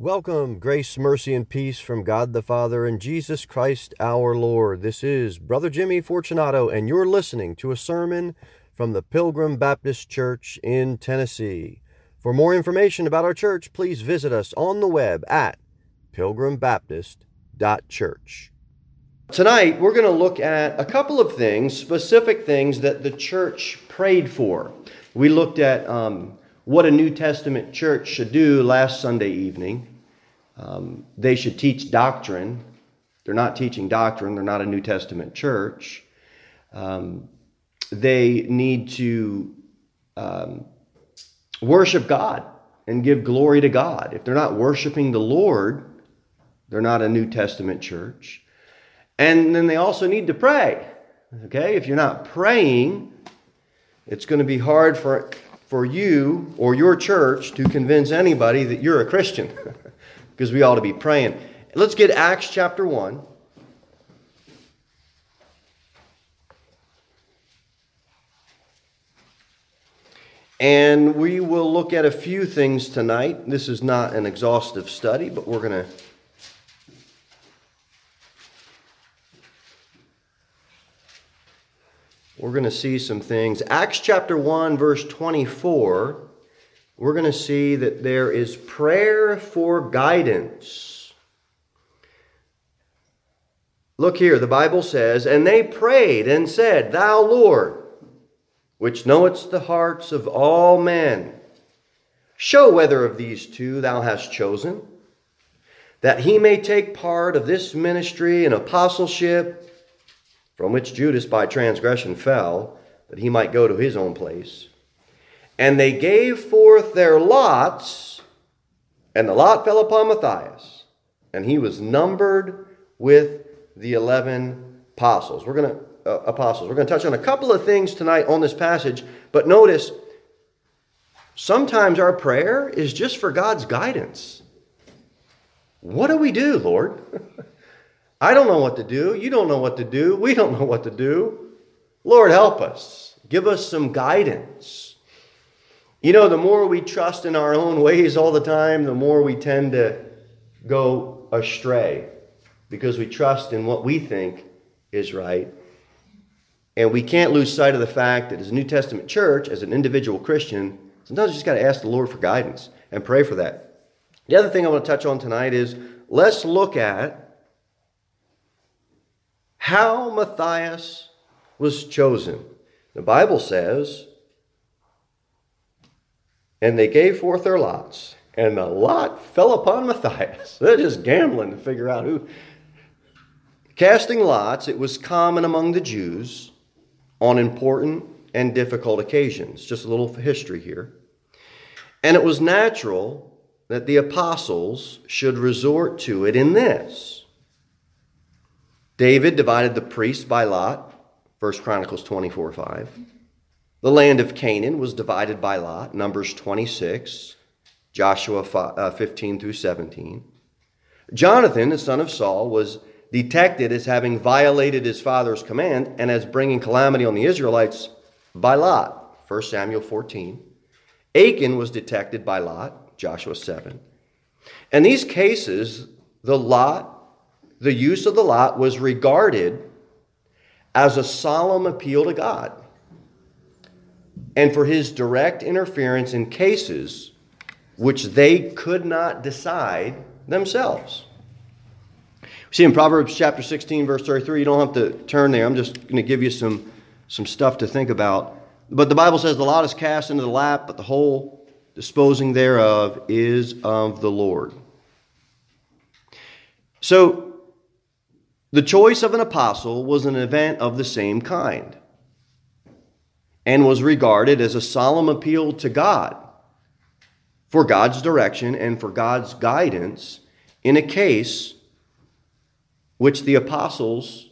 Welcome, grace, mercy, and peace from God the Father and Jesus Christ our Lord. This is Brother Jimmy Fortunato, and you're listening to a sermon from the Pilgrim Baptist Church in Tennessee. For more information about our church, please visit us on the web at pilgrimbaptist.church. Tonight, we're going to look at a couple of things, specific things that the church prayed for. We looked at um, what a New Testament church should do last Sunday evening. Um, they should teach doctrine. They're not teaching doctrine, they're not a New Testament church. Um, they need to um, worship God and give glory to God. If they're not worshiping the Lord, they're not a New Testament church. And then they also need to pray. Okay? If you're not praying, it's going to be hard for for you or your church to convince anybody that you're a Christian because we ought to be praying. Let's get Acts chapter 1. And we will look at a few things tonight. This is not an exhaustive study, but we're going to we're going to see some things. Acts chapter 1, verse 24, we're going to see that there is prayer for guidance. Look here, the Bible says, And they prayed and said, Thou Lord, which knowest the hearts of all men, show whether of these two thou hast chosen, that he may take part of this ministry and apostleship from which Judas by transgression fell, that he might go to his own place. And they gave forth their lots, and the lot fell upon Matthias, and he was numbered with the eleven apostles. We're going to uh, apostles. We're going to touch on a couple of things tonight on this passage, but notice sometimes our prayer is just for God's guidance. What do we do, Lord? I don't know what to do. You don't know what to do. We don't know what to do. Lord, help us. Give us some guidance. You know, the more we trust in our own ways all the time, the more we tend to go astray because we trust in what we think is right. And we can't lose sight of the fact that as a New Testament church, as an individual Christian, sometimes you just got to ask the Lord for guidance and pray for that. The other thing I want to touch on tonight is let's look at how Matthias was chosen. The Bible says, and they gave forth their lots, and the lot fell upon Matthias. They're just gambling to figure out who. Casting lots, it was common among the Jews on important and difficult occasions. Just a little history here. And it was natural that the apostles should resort to it in this David divided the priests by lot, 1 Chronicles 24 5. The land of Canaan was divided by lot, Numbers 26, Joshua uh, 15 through 17. Jonathan, the son of Saul, was detected as having violated his father's command and as bringing calamity on the Israelites by lot, 1 Samuel 14. Achan was detected by lot, Joshua 7. In these cases, the lot the use of the lot was regarded as a solemn appeal to God and for his direct interference in cases which they could not decide themselves. See in Proverbs chapter 16, verse 33, you don't have to turn there. I'm just going to give you some, some stuff to think about. But the Bible says the lot is cast into the lap, but the whole disposing thereof is of the Lord. So the choice of an apostle was an event of the same kind and was regarded as a solemn appeal to God for God's direction and for God's guidance in a case which the apostles,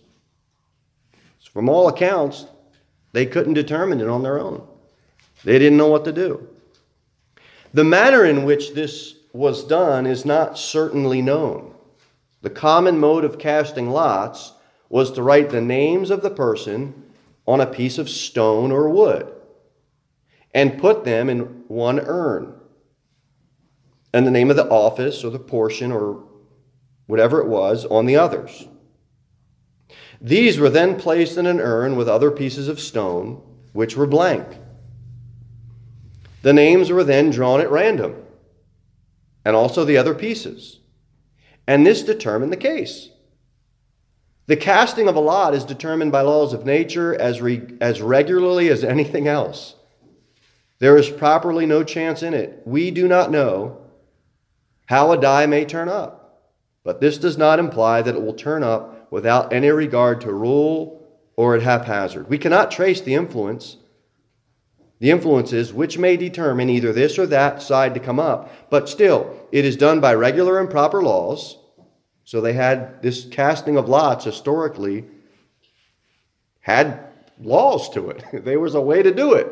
from all accounts, they couldn't determine it on their own. They didn't know what to do. The manner in which this was done is not certainly known. The common mode of casting lots was to write the names of the person on a piece of stone or wood and put them in one urn. and the name of the office or the portion or whatever it was on the others. These were then placed in an urn with other pieces of stone, which were blank. The names were then drawn at random, and also the other pieces. And this determined the case. The casting of a lot is determined by laws of nature as, re- as regularly as anything else. There is properly no chance in it. We do not know how a die may turn up, but this does not imply that it will turn up without any regard to rule or at haphazard. We cannot trace the influence, the influences which may determine either this or that side to come up, but still, it is done by regular and proper laws so they had this casting of lots historically had laws to it. there was a way to do it.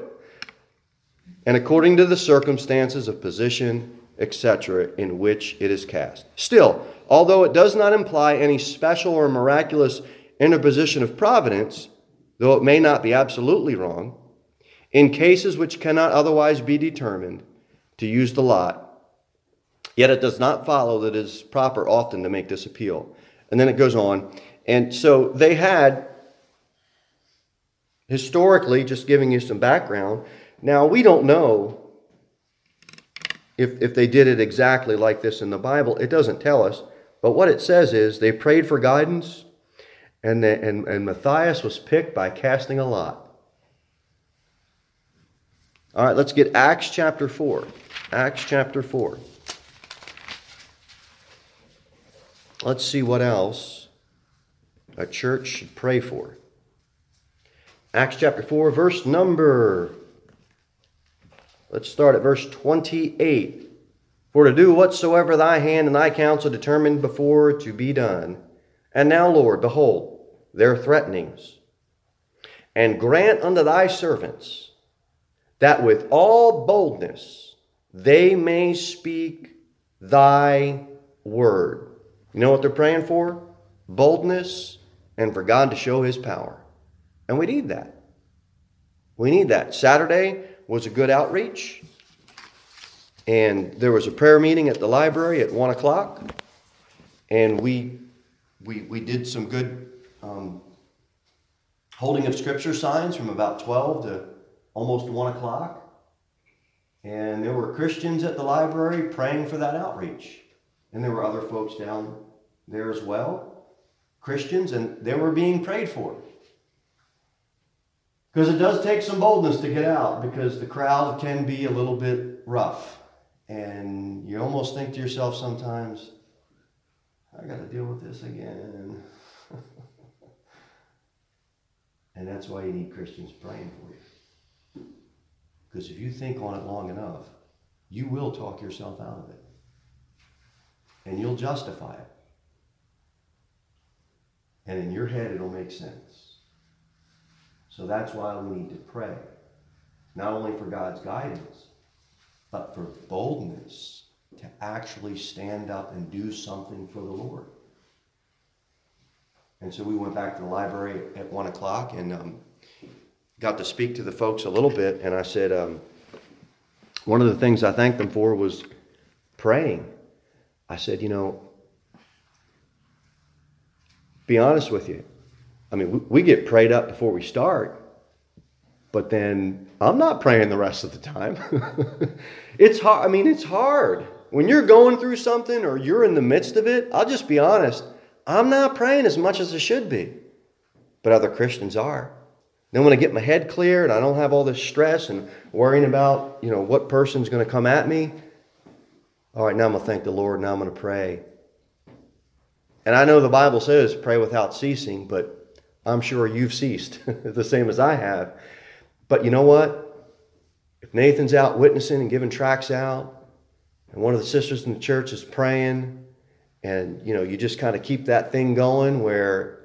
And according to the circumstances of position, etc., in which it is cast. Still, although it does not imply any special or miraculous interposition of providence, though it may not be absolutely wrong, in cases which cannot otherwise be determined, to use the lot Yet it does not follow that it is proper often to make this appeal. And then it goes on. And so they had, historically, just giving you some background. Now, we don't know if, if they did it exactly like this in the Bible. It doesn't tell us. But what it says is they prayed for guidance, and, the, and, and Matthias was picked by casting a lot. All right, let's get Acts chapter 4. Acts chapter 4. Let's see what else a church should pray for. Acts chapter 4, verse number. Let's start at verse 28. For to do whatsoever thy hand and thy counsel determined before to be done. And now, Lord, behold, their threatenings. And grant unto thy servants that with all boldness they may speak thy word you know what they're praying for? Boldness and for God to show his power. And we need that. We need that. Saturday was a good outreach. And there was a prayer meeting at the library at one o'clock. And we we we did some good um, holding of scripture signs from about 12 to almost one o'clock. And there were Christians at the library praying for that outreach. And there were other folks down there as well, Christians, and they were being prayed for. Because it does take some boldness to get out because the crowd can be a little bit rough. And you almost think to yourself sometimes, I got to deal with this again. and that's why you need Christians praying for you. Because if you think on it long enough, you will talk yourself out of it. And you'll justify it. And in your head, it'll make sense. So that's why we need to pray. Not only for God's guidance, but for boldness to actually stand up and do something for the Lord. And so we went back to the library at one o'clock and um, got to speak to the folks a little bit. And I said, um, one of the things I thanked them for was praying. I said, you know, be honest with you. I mean, we, we get prayed up before we start, but then I'm not praying the rest of the time. it's hard. I mean, it's hard. When you're going through something or you're in the midst of it, I'll just be honest. I'm not praying as much as I should be, but other Christians are. Then when I get my head clear and I don't have all this stress and worrying about, you know, what person's going to come at me, all right, now I'm going to thank the Lord. Now I'm going to pray. And I know the Bible says pray without ceasing, but I'm sure you've ceased the same as I have. But you know what? If Nathan's out witnessing and giving tracts out, and one of the sisters in the church is praying, and you know, you just kind of keep that thing going where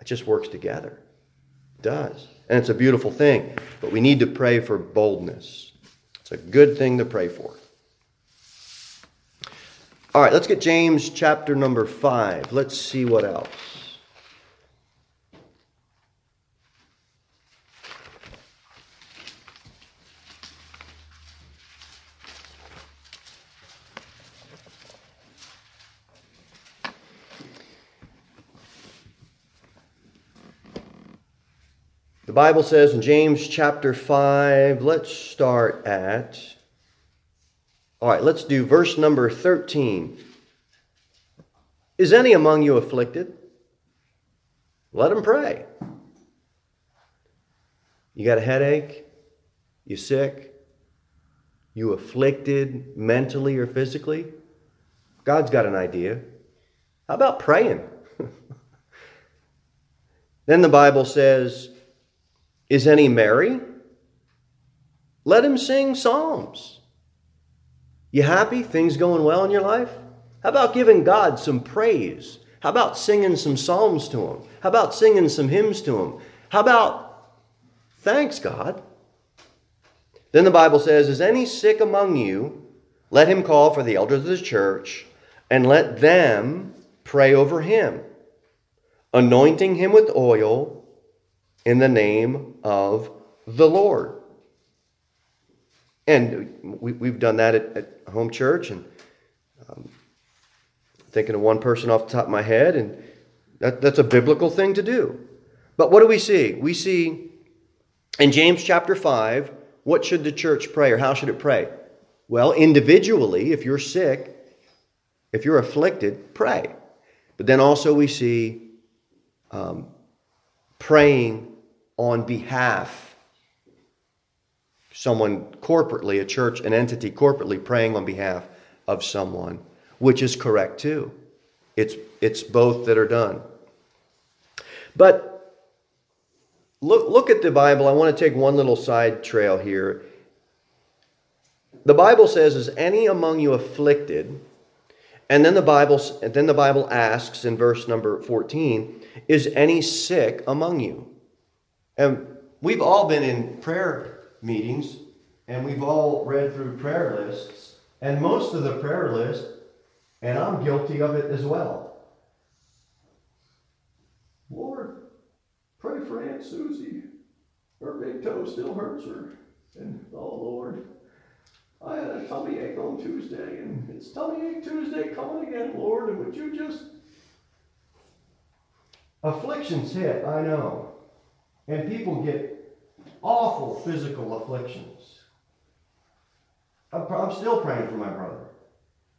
it just works together. Does. And it's a beautiful thing. But we need to pray for boldness. It's a good thing to pray for. All right, let's get James chapter number 5. Let's see what else. The Bible says in James chapter 5, let's start at, all right, let's do verse number 13. Is any among you afflicted? Let him pray. You got a headache? You sick? You afflicted mentally or physically? God's got an idea. How about praying? then the Bible says, Is any merry? Let him sing psalms. You happy? Things going well in your life? How about giving God some praise? How about singing some psalms to him? How about singing some hymns to him? How about thanks, God? Then the Bible says, Is any sick among you? Let him call for the elders of the church and let them pray over him, anointing him with oil in the name of the Lord. And we, have done that at, at, home church, and um, thinking of one person off the top of my head, and that, that's a biblical thing to do. But what do we see? We see in James chapter 5, what should the church pray or how should it pray? Well, individually, if you're sick, if you're afflicted, pray. But then also we see um, praying on behalf, someone corporately, a church, an entity corporately praying on behalf of someone, which is correct too. It's, it's both that are done. But look, look at the Bible. I want to take one little side trail here. The Bible says, Is any among you afflicted? And then the Bible, then the Bible asks in verse number 14, Is any sick among you? And we've all been in prayer meetings and we've all read through prayer lists. And most of the prayer list, and I'm guilty of it as well. Lord, pray for Aunt Susie. Her big toe still hurts her. And oh Lord, I had a tummy ache on Tuesday, and it's tummy ache Tuesday coming again, Lord, and would you just. Afflictions hit, I know. And people get awful physical afflictions. I'm, still praying for my brother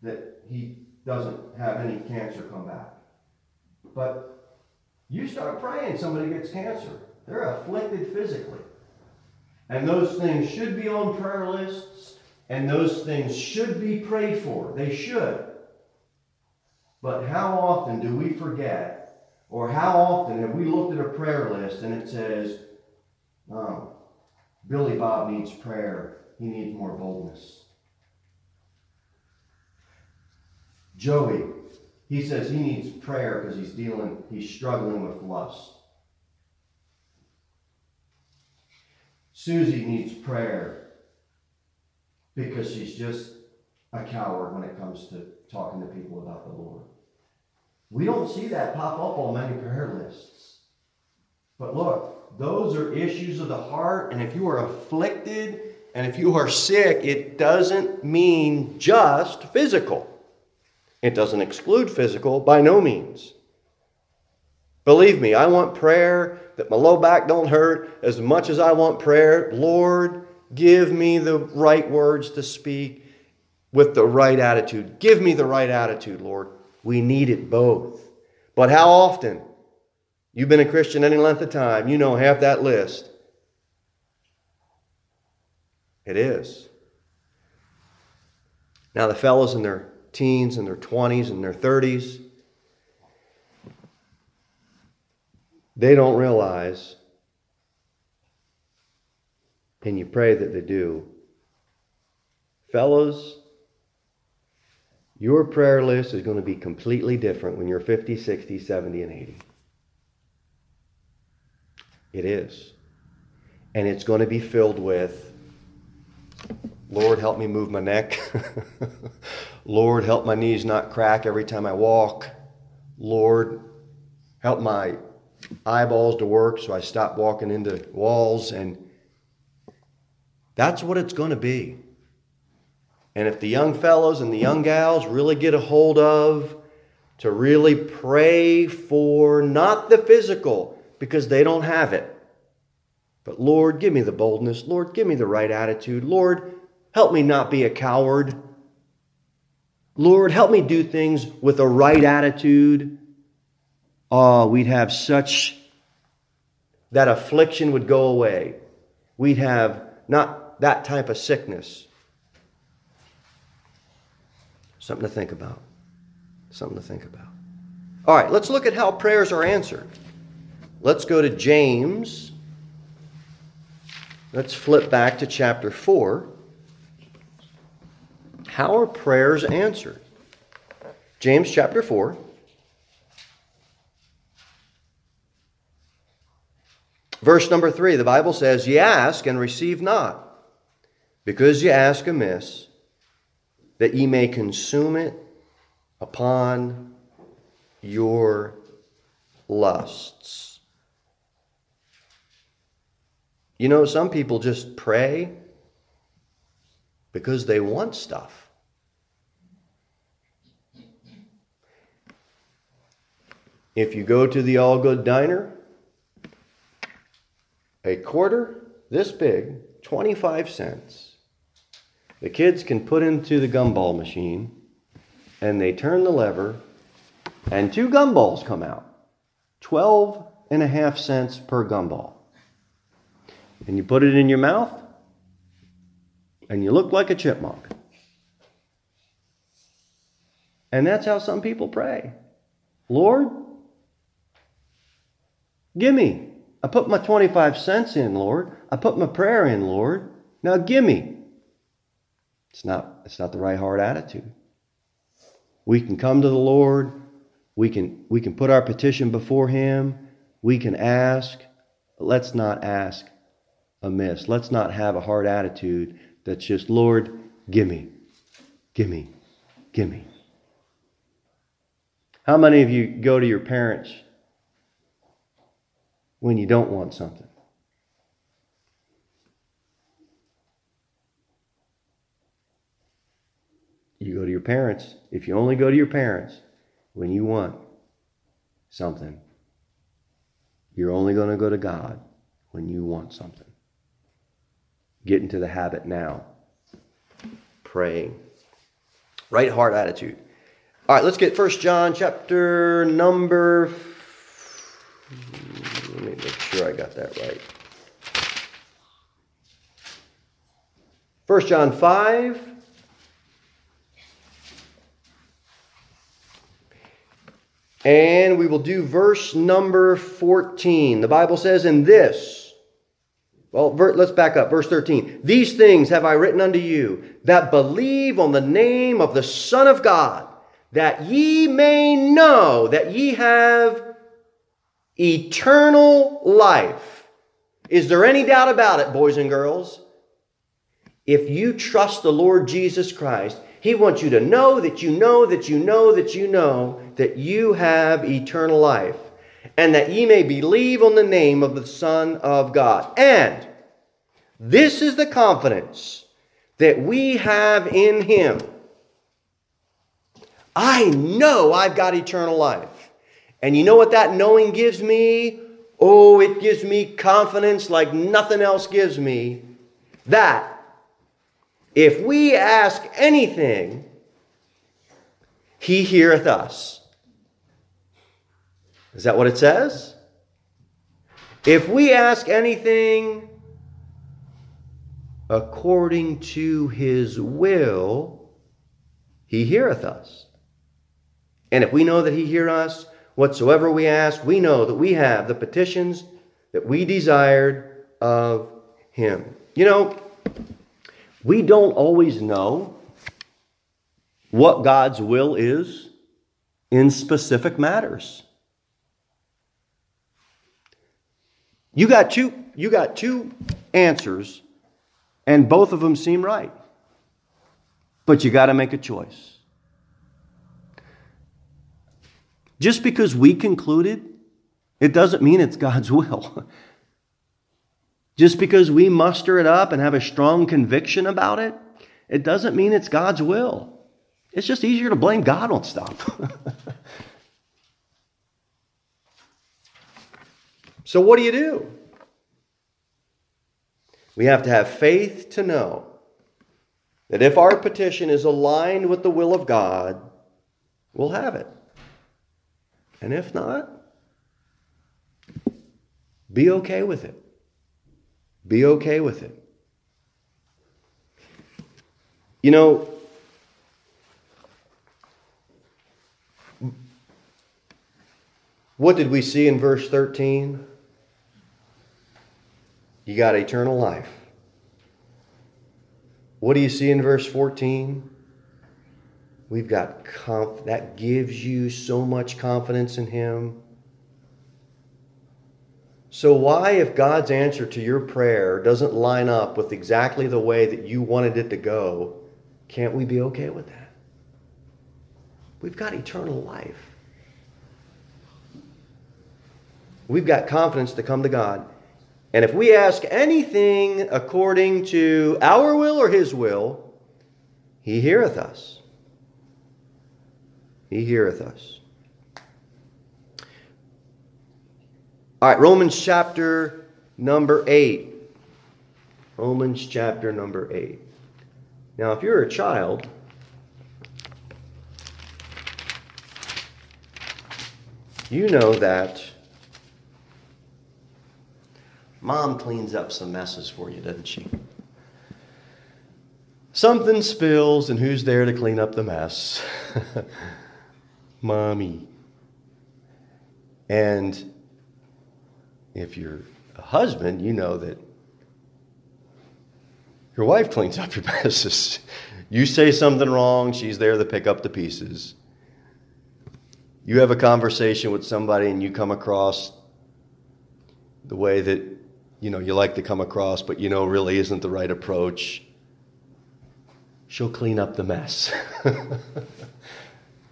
that he doesn't have any cancer come back. But you start praying, somebody gets cancer. They're afflicted physically. And those things should be on prayer lists and those things should be prayed for. They should. But how often do we forget, or how often have we looked at a prayer list and it says, oh, Billy Bob needs prayer. He needs more boldness. Joey, he says he needs prayer because he's dealing, he's struggling with lust. Susie needs prayer because she's just a coward when it comes to talking to people about the Lord. We don't see that pop up on many prayer lists. But look, those are issues of the heart, and if you are afflicted and if you are sick, it doesn't mean just physical. It doesn't exclude physical by no means. Believe me, I want prayer that my low back don't hurt as much as I want prayer. Lord, Give me the right words to speak with the right attitude. Give me the right attitude, Lord. We need it both. But how often? You've been a Christian any length of time, you know half that list. It is. Now, the fellows in their teens and their 20s and their 30s, they don't realize and you pray that they do. Fellows, your prayer list is going to be completely different when you're 50, 60, 70, and 80. It is. And it's going to be filled with Lord, help me move my neck. Lord, help my knees not crack every time I walk. Lord, help my eyeballs to work so I stop walking into walls and that's what it's going to be. And if the young fellows and the young gals really get a hold of to really pray for not the physical, because they don't have it, But Lord, give me the boldness. Lord, give me the right attitude. Lord, help me not be a coward. Lord, help me do things with a right attitude. Oh, we'd have such that affliction would go away. We'd have not that type of sickness. Something to think about. Something to think about. All right, let's look at how prayers are answered. Let's go to James. Let's flip back to chapter 4. How are prayers answered? James chapter 4. Verse number 3, the Bible says, Ye ask and receive not, because ye ask amiss, that ye may consume it upon your lusts. You know, some people just pray because they want stuff. If you go to the All Good Diner, a quarter this big, 25 cents, the kids can put into the gumball machine and they turn the lever and two gumballs come out. 12 and a half cents per gumball. And you put it in your mouth and you look like a chipmunk. And that's how some people pray. Lord, give me. I put my 25 cents in, Lord. I put my prayer in, Lord. Now give me. It's not, it's not the right heart attitude. We can come to the Lord. We can, we can put our petition before Him. We can ask. let's not ask amiss. Let's not have a hard attitude that's just, Lord, give me, give me, give me. How many of you go to your parents when you don't want something? You go to your parents. If you only go to your parents when you want something, you're only going to go to God when you want something. Get into the habit now. Praying. Right heart attitude. All right, let's get First John chapter number. Let me make sure I got that right. First John 5. And we will do verse number 14. The Bible says, In this, well, let's back up. Verse 13. These things have I written unto you that believe on the name of the Son of God, that ye may know that ye have eternal life. Is there any doubt about it, boys and girls? If you trust the Lord Jesus Christ, he wants you to know that you know that you know that you know that you have eternal life, and that ye may believe on the name of the Son of God. And this is the confidence that we have in Him. I know I've got eternal life. And you know what that knowing gives me? Oh, it gives me confidence like nothing else gives me. That if we ask anything, he heareth us. Is that what it says? If we ask anything according to his will, he heareth us. And if we know that he hear us, whatsoever we ask, we know that we have the petitions that we desired of him. You know, we don't always know what God's will is in specific matters. You got two you got two answers and both of them seem right. But you got to make a choice. Just because we concluded, it doesn't mean it's God's will. Just because we muster it up and have a strong conviction about it, it doesn't mean it's God's will. It's just easier to blame God on stuff. so, what do you do? We have to have faith to know that if our petition is aligned with the will of God, we'll have it. And if not, be okay with it. Be okay with it. You know, what did we see in verse 13? You got eternal life. What do you see in verse 14? We've got conf- that gives you so much confidence in him. So, why, if God's answer to your prayer doesn't line up with exactly the way that you wanted it to go, can't we be okay with that? We've got eternal life. We've got confidence to come to God. And if we ask anything according to our will or His will, He heareth us. He heareth us. All right, Romans chapter number 8. Romans chapter number 8. Now, if you're a child, you know that mom cleans up some messes for you, doesn't she? Something spills, and who's there to clean up the mess? Mommy. And if you're a husband, you know that your wife cleans up your messes. You say something wrong, she's there to pick up the pieces. You have a conversation with somebody and you come across the way that you know you like to come across, but you know really isn't the right approach. She'll clean up the mess.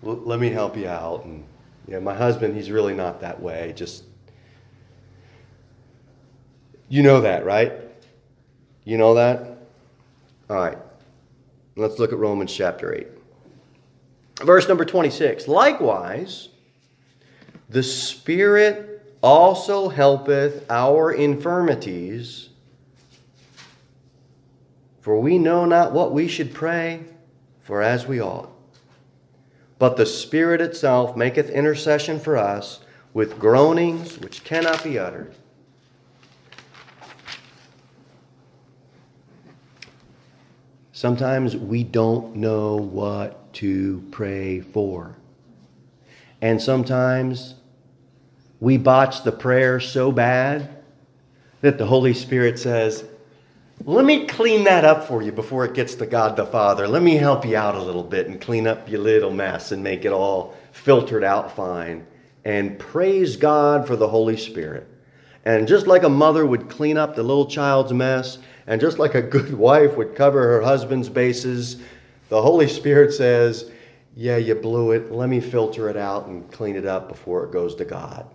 Let me help you out. And yeah, my husband, he's really not that way. Just you know that, right? You know that? All right. Let's look at Romans chapter 8. Verse number 26. Likewise, the Spirit also helpeth our infirmities, for we know not what we should pray for as we ought. But the Spirit itself maketh intercession for us with groanings which cannot be uttered. Sometimes we don't know what to pray for. And sometimes we botch the prayer so bad that the Holy Spirit says, Let me clean that up for you before it gets to God the Father. Let me help you out a little bit and clean up your little mess and make it all filtered out fine. And praise God for the Holy Spirit. And just like a mother would clean up the little child's mess, and just like a good wife would cover her husband's bases, the Holy Spirit says, Yeah, you blew it. Let me filter it out and clean it up before it goes to God.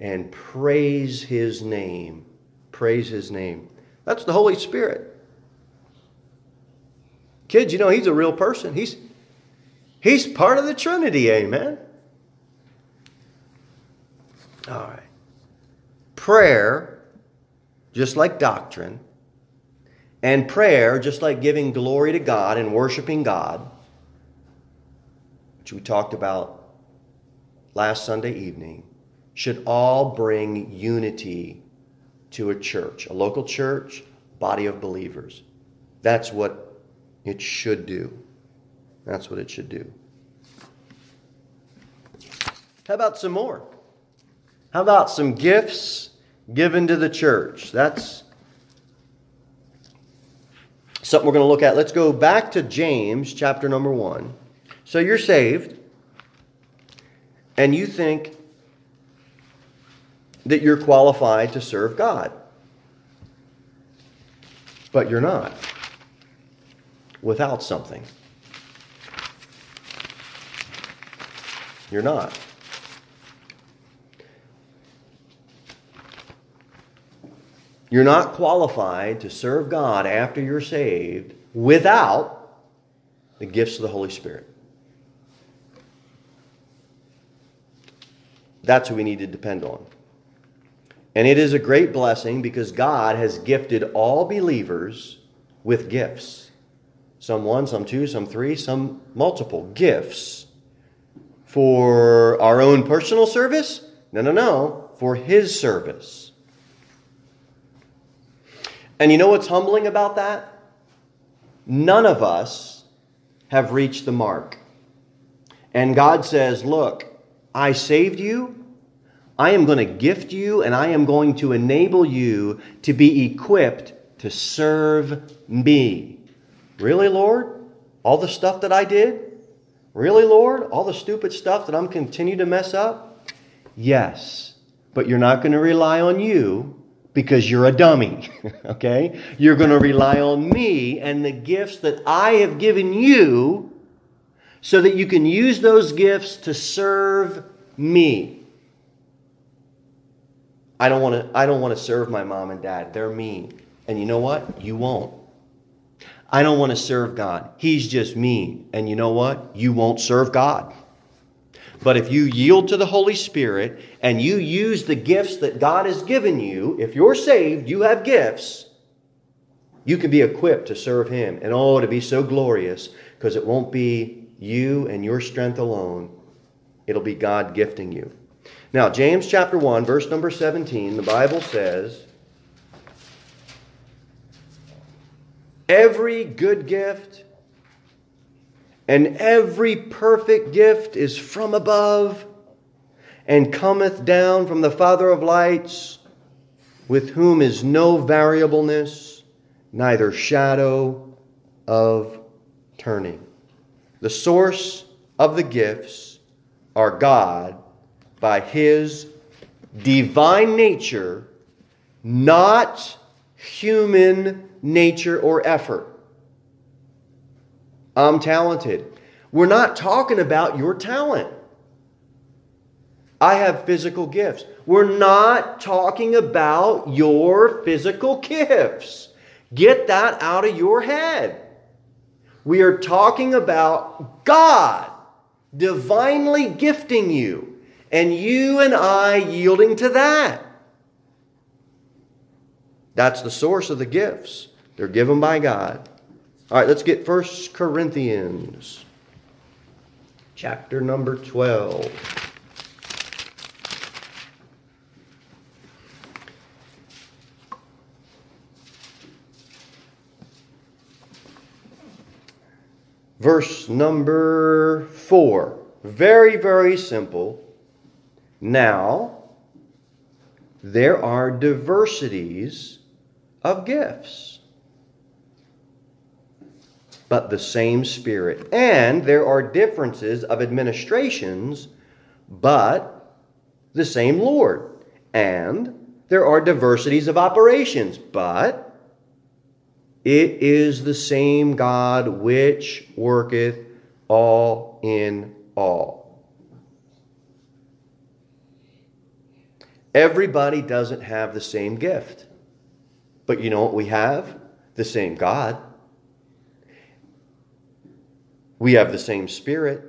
And praise His name. Praise His name. That's the Holy Spirit. Kids, you know, He's a real person. He's, he's part of the Trinity, amen? All right. Prayer, just like doctrine, and prayer, just like giving glory to God and worshiping God, which we talked about last Sunday evening, should all bring unity to a church, a local church, body of believers. That's what it should do. That's what it should do. How about some more? How about some gifts given to the church? That's something we're going to look at. Let's go back to James chapter number 1. So you're saved, and you think that you're qualified to serve God. But you're not without something. You're not. You're not qualified to serve God after you're saved without the gifts of the Holy Spirit. That's who we need to depend on. And it is a great blessing because God has gifted all believers with gifts. Some one, some two, some three, some multiple gifts. For our own personal service? No, no, no. For His service. And you know what's humbling about that? None of us have reached the mark. And God says, Look, I saved you. I am going to gift you and I am going to enable you to be equipped to serve me. Really, Lord? All the stuff that I did? Really, Lord? All the stupid stuff that I'm continue to mess up? Yes. But you're not going to rely on you because you're a dummy. okay? You're going to rely on me and the gifts that I have given you so that you can use those gifts to serve me. I don't want to I don't want to serve my mom and dad. They're mean. And you know what? You won't. I don't want to serve God. He's just mean. And you know what? You won't serve God. But if you yield to the Holy Spirit and you use the gifts that God has given you, if you're saved, you have gifts, you can be equipped to serve Him. And oh, to be so glorious because it won't be you and your strength alone, it'll be God gifting you. Now, James chapter 1, verse number 17, the Bible says, Every good gift and every perfect gift is from above and cometh down from the Father of lights, with whom is no variableness, neither shadow of turning. The source of the gifts are God by his divine nature, not human nature or effort. I'm talented. We're not talking about your talent. I have physical gifts. We're not talking about your physical gifts. Get that out of your head. We are talking about God divinely gifting you and you and I yielding to that. That's the source of the gifts. They're given by God. All right, let's get First Corinthians chapter number 12. Verse number 4. Very, very simple. Now, there are diversities of gifts, but the same Spirit. And there are differences of administrations, but the same Lord. And there are diversities of operations, but it is the same God which worketh all in all. Everybody doesn't have the same gift. But you know what we have? The same God. We have the same Spirit.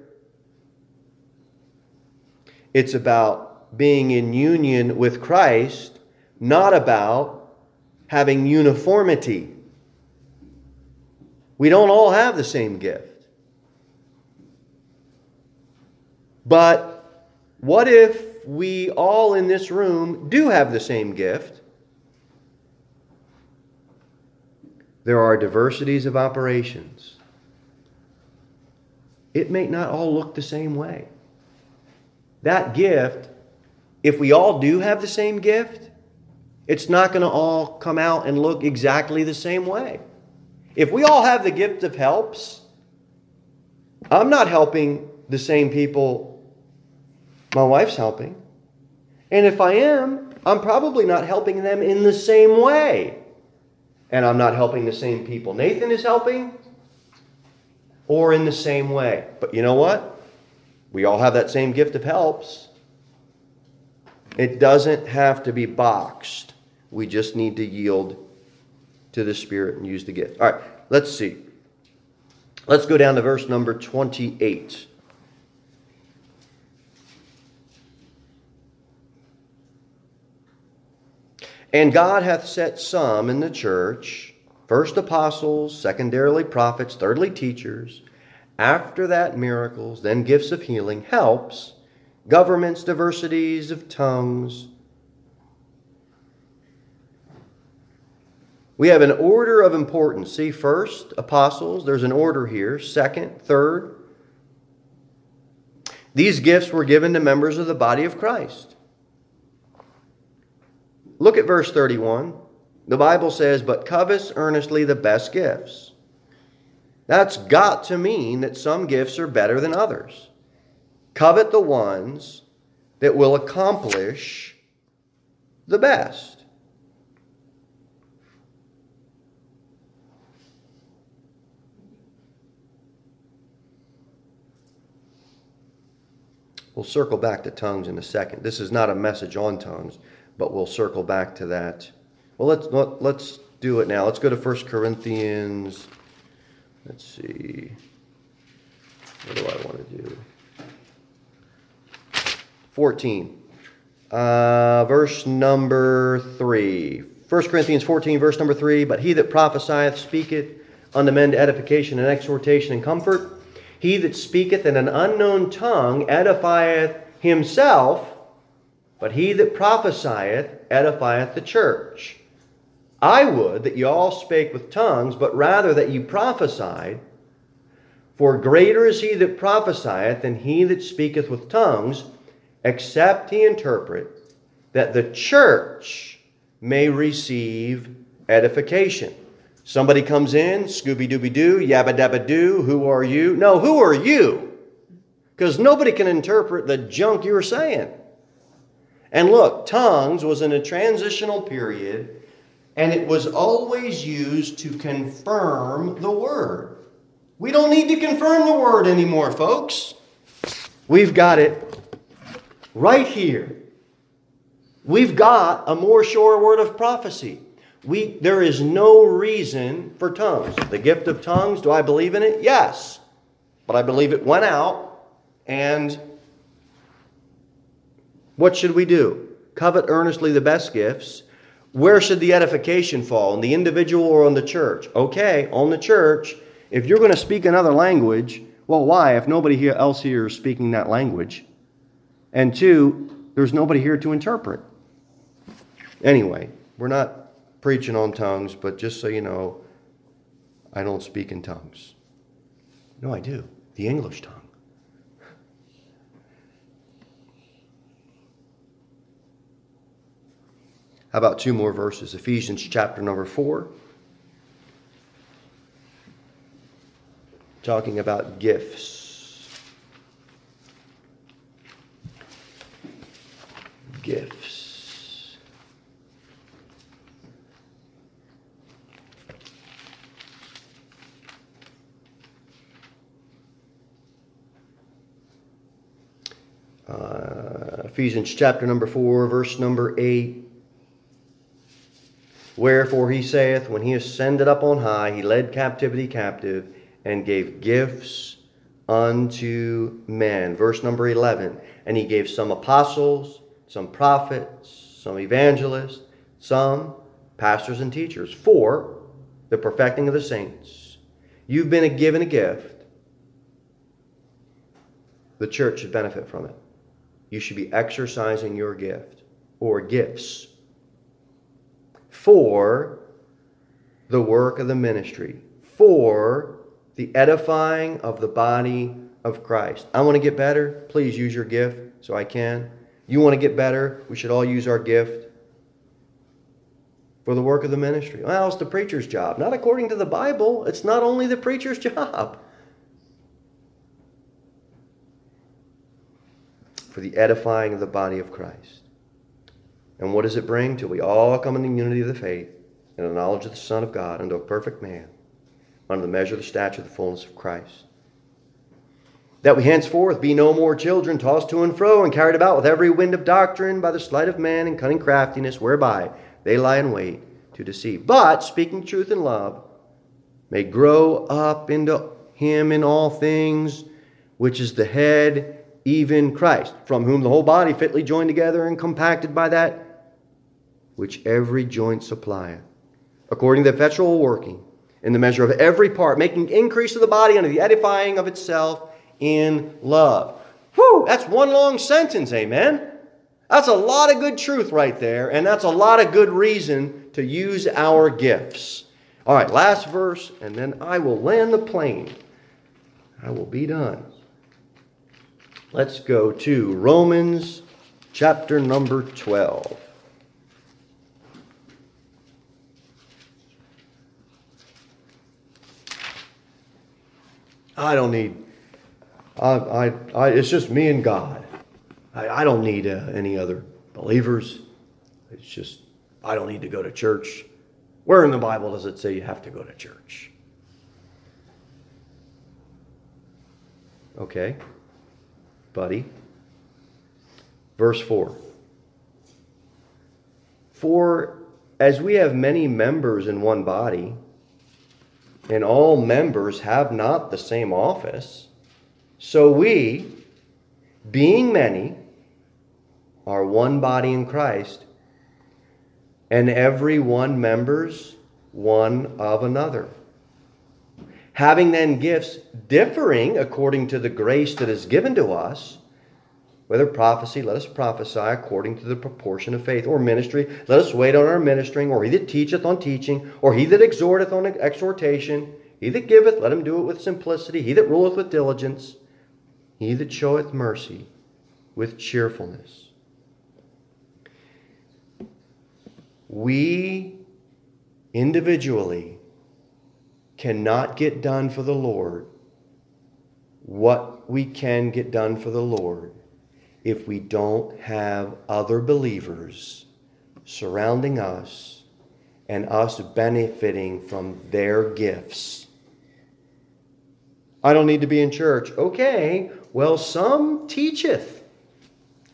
It's about being in union with Christ, not about having uniformity. We don't all have the same gift. But what if we all in this room do have the same gift, there are diversities of operations. It may not all look the same way. That gift, if we all do have the same gift, it's not going to all come out and look exactly the same way. If we all have the gift of helps, I'm not helping the same people my wife's helping. And if I am, I'm probably not helping them in the same way. And I'm not helping the same people Nathan is helping or in the same way. But you know what? We all have that same gift of helps. It doesn't have to be boxed. We just need to yield to the Spirit and use the gift. All right, let's see. Let's go down to verse number 28. And God hath set some in the church, first apostles, secondarily prophets, thirdly teachers, after that miracles, then gifts of healing, helps, governments, diversities of tongues. We have an order of importance. See, first, apostles, there's an order here. Second, third, these gifts were given to members of the body of Christ. Look at verse 31. The Bible says, But covet earnestly the best gifts. That's got to mean that some gifts are better than others. Covet the ones that will accomplish the best. We'll circle back to tongues in a second. This is not a message on tongues, but we'll circle back to that. Well, let's let, let's do it now. Let's go to 1 Corinthians. Let's see. What do I want to do? 14. Uh, verse number 3. 1 Corinthians 14, verse number 3. But he that prophesieth speaketh unto men to edification and exhortation and comfort. He that speaketh in an unknown tongue edifieth himself, but he that prophesieth edifieth the church. I would that ye all spake with tongues, but rather that ye prophesied. For greater is he that prophesieth than he that speaketh with tongues, except he interpret, that the church may receive edification. Somebody comes in, Scooby Dooby Doo, Yabba Dabba Doo, who are you? No, who are you? Because nobody can interpret the junk you're saying. And look, tongues was in a transitional period, and it was always used to confirm the word. We don't need to confirm the word anymore, folks. We've got it right here. We've got a more sure word of prophecy. We, there is no reason for tongues. The gift of tongues, do I believe in it? Yes. But I believe it went out, and what should we do? Covet earnestly the best gifts. Where should the edification fall? On the individual or on the church? Okay, on the church. If you're going to speak another language, well, why? If nobody here else here is speaking that language. And two, there's nobody here to interpret. Anyway, we're not preaching on tongues, but just so you know, I don't speak in tongues. No, I do. The English tongue. How about two more verses? Ephesians chapter number 4. Talking about gifts. Gifts. Uh, Ephesians chapter number 4, verse number 8. Wherefore he saith, When he ascended up on high, he led captivity captive and gave gifts unto men. Verse number 11. And he gave some apostles, some prophets, some evangelists, some pastors and teachers for the perfecting of the saints. You've been given a gift. The church should benefit from it you should be exercising your gift or gifts for the work of the ministry, for the edifying of the body of Christ. I want to get better. Please use your gift so I can. You want to get better? We should all use our gift for the work of the ministry. Well, it's the preacher's job. Not according to the Bible. It's not only the preacher's job. for the edifying of the body of Christ. And what does it bring? Till we all come in the unity of the faith and the knowledge of the Son of God unto a perfect man, under the measure of the stature of the fullness of Christ. That we henceforth be no more children tossed to and fro and carried about with every wind of doctrine by the sleight of man and cunning craftiness, whereby they lie in wait to deceive. But, speaking truth in love, may grow up into him in all things, which is the head even Christ, from whom the whole body fitly joined together and compacted by that which every joint supplieth, according to the effectual working in the measure of every part, making increase of the body unto the edifying of itself in love. Whew, that's one long sentence, amen. That's a lot of good truth right there, and that's a lot of good reason to use our gifts. All right, last verse, and then I will land the plane. I will be done. Let's go to Romans chapter number 12. I don't need, I, I, I, it's just me and God. I, I don't need uh, any other believers. It's just, I don't need to go to church. Where in the Bible does it say you have to go to church? Okay, buddy. Verse 4 For as we have many members in one body, and all members have not the same office, so we, being many, are one body in Christ, and every one members one of another. Having then gifts differing according to the grace that is given to us, whether prophecy, let us prophesy according to the proportion of faith, or ministry, let us wait on our ministering, or he that teacheth on teaching, or he that exhorteth on exhortation, he that giveth, let him do it with simplicity, he that ruleth with diligence, he that showeth mercy with cheerfulness. We individually cannot get done for the Lord what we can get done for the Lord if we don't have other believers surrounding us and us benefiting from their gifts. I don't need to be in church. Okay, well, some teacheth.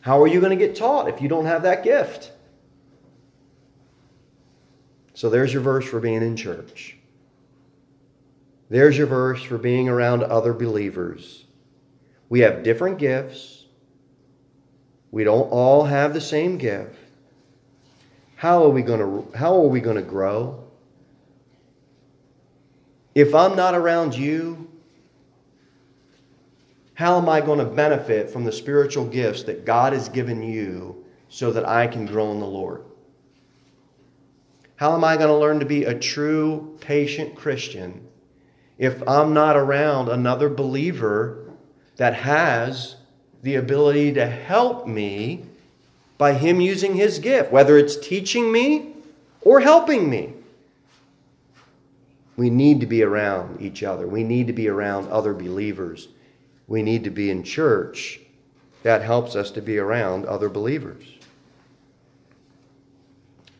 How are you going to get taught if you don't have that gift? So there's your verse for being in church. There's your verse for being around other believers. We have different gifts. We don't all have the same gift. How are we going to how are we going to grow? If I'm not around you, how am I going to benefit from the spiritual gifts that God has given you so that I can grow in the Lord? How am I going to learn to be a true patient Christian if I'm not around another believer that has the ability to help me by him using his gift, whether it's teaching me or helping me. We need to be around each other. We need to be around other believers. We need to be in church. That helps us to be around other believers.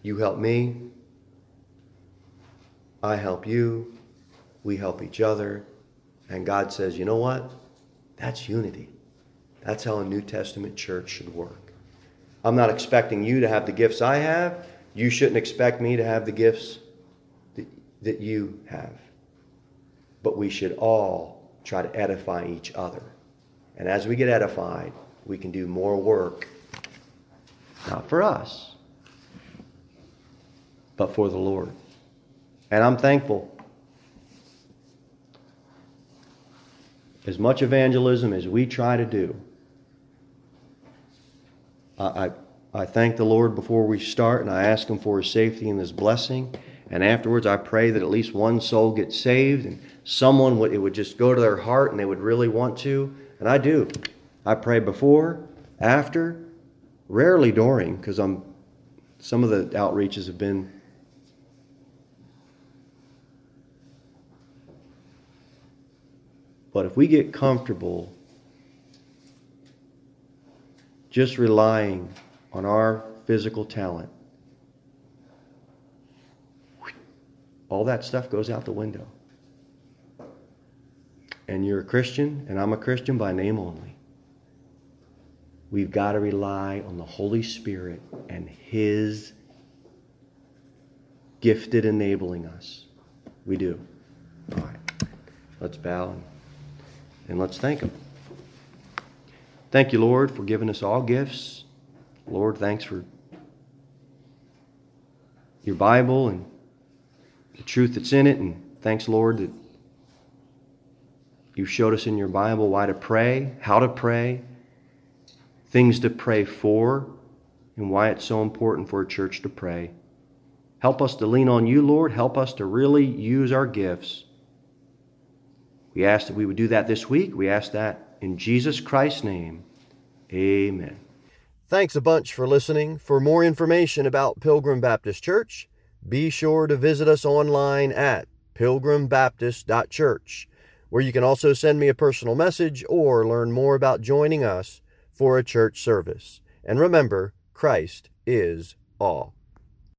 You help me, I help you, we help each other. And God says, you know what? That's unity. That's how a New Testament church should work. I'm not expecting you to have the gifts I have. You shouldn't expect me to have the gifts that, that you have. But we should all try to edify each other. And as we get edified, we can do more work, not for us, but for the Lord. And I'm thankful as much evangelism as we try to do, I, I, thank the Lord before we start and I ask Him for His safety and His blessing. And afterwards, I pray that at least one soul gets saved and someone would, it would just go to their heart and they would really want to. And I do. I pray before, after, rarely during, because I'm some of the outreaches have been But if we get comfortable just relying on our physical talent, all that stuff goes out the window. And you're a Christian, and I'm a Christian by name only. We've got to rely on the Holy Spirit and His gifted enabling us. We do. All right. Let's bow and let's thank Him. Thank you, Lord, for giving us all gifts. Lord, thanks for your Bible and the truth that's in it. And thanks, Lord, that you showed us in your Bible why to pray, how to pray, things to pray for, and why it's so important for a church to pray. Help us to lean on you, Lord. Help us to really use our gifts. We ask that we would do that this week. We ask that in Jesus Christ's name. Amen. Thanks a bunch for listening. For more information about Pilgrim Baptist Church, be sure to visit us online at pilgrimbaptist.church, where you can also send me a personal message or learn more about joining us for a church service. And remember, Christ is all.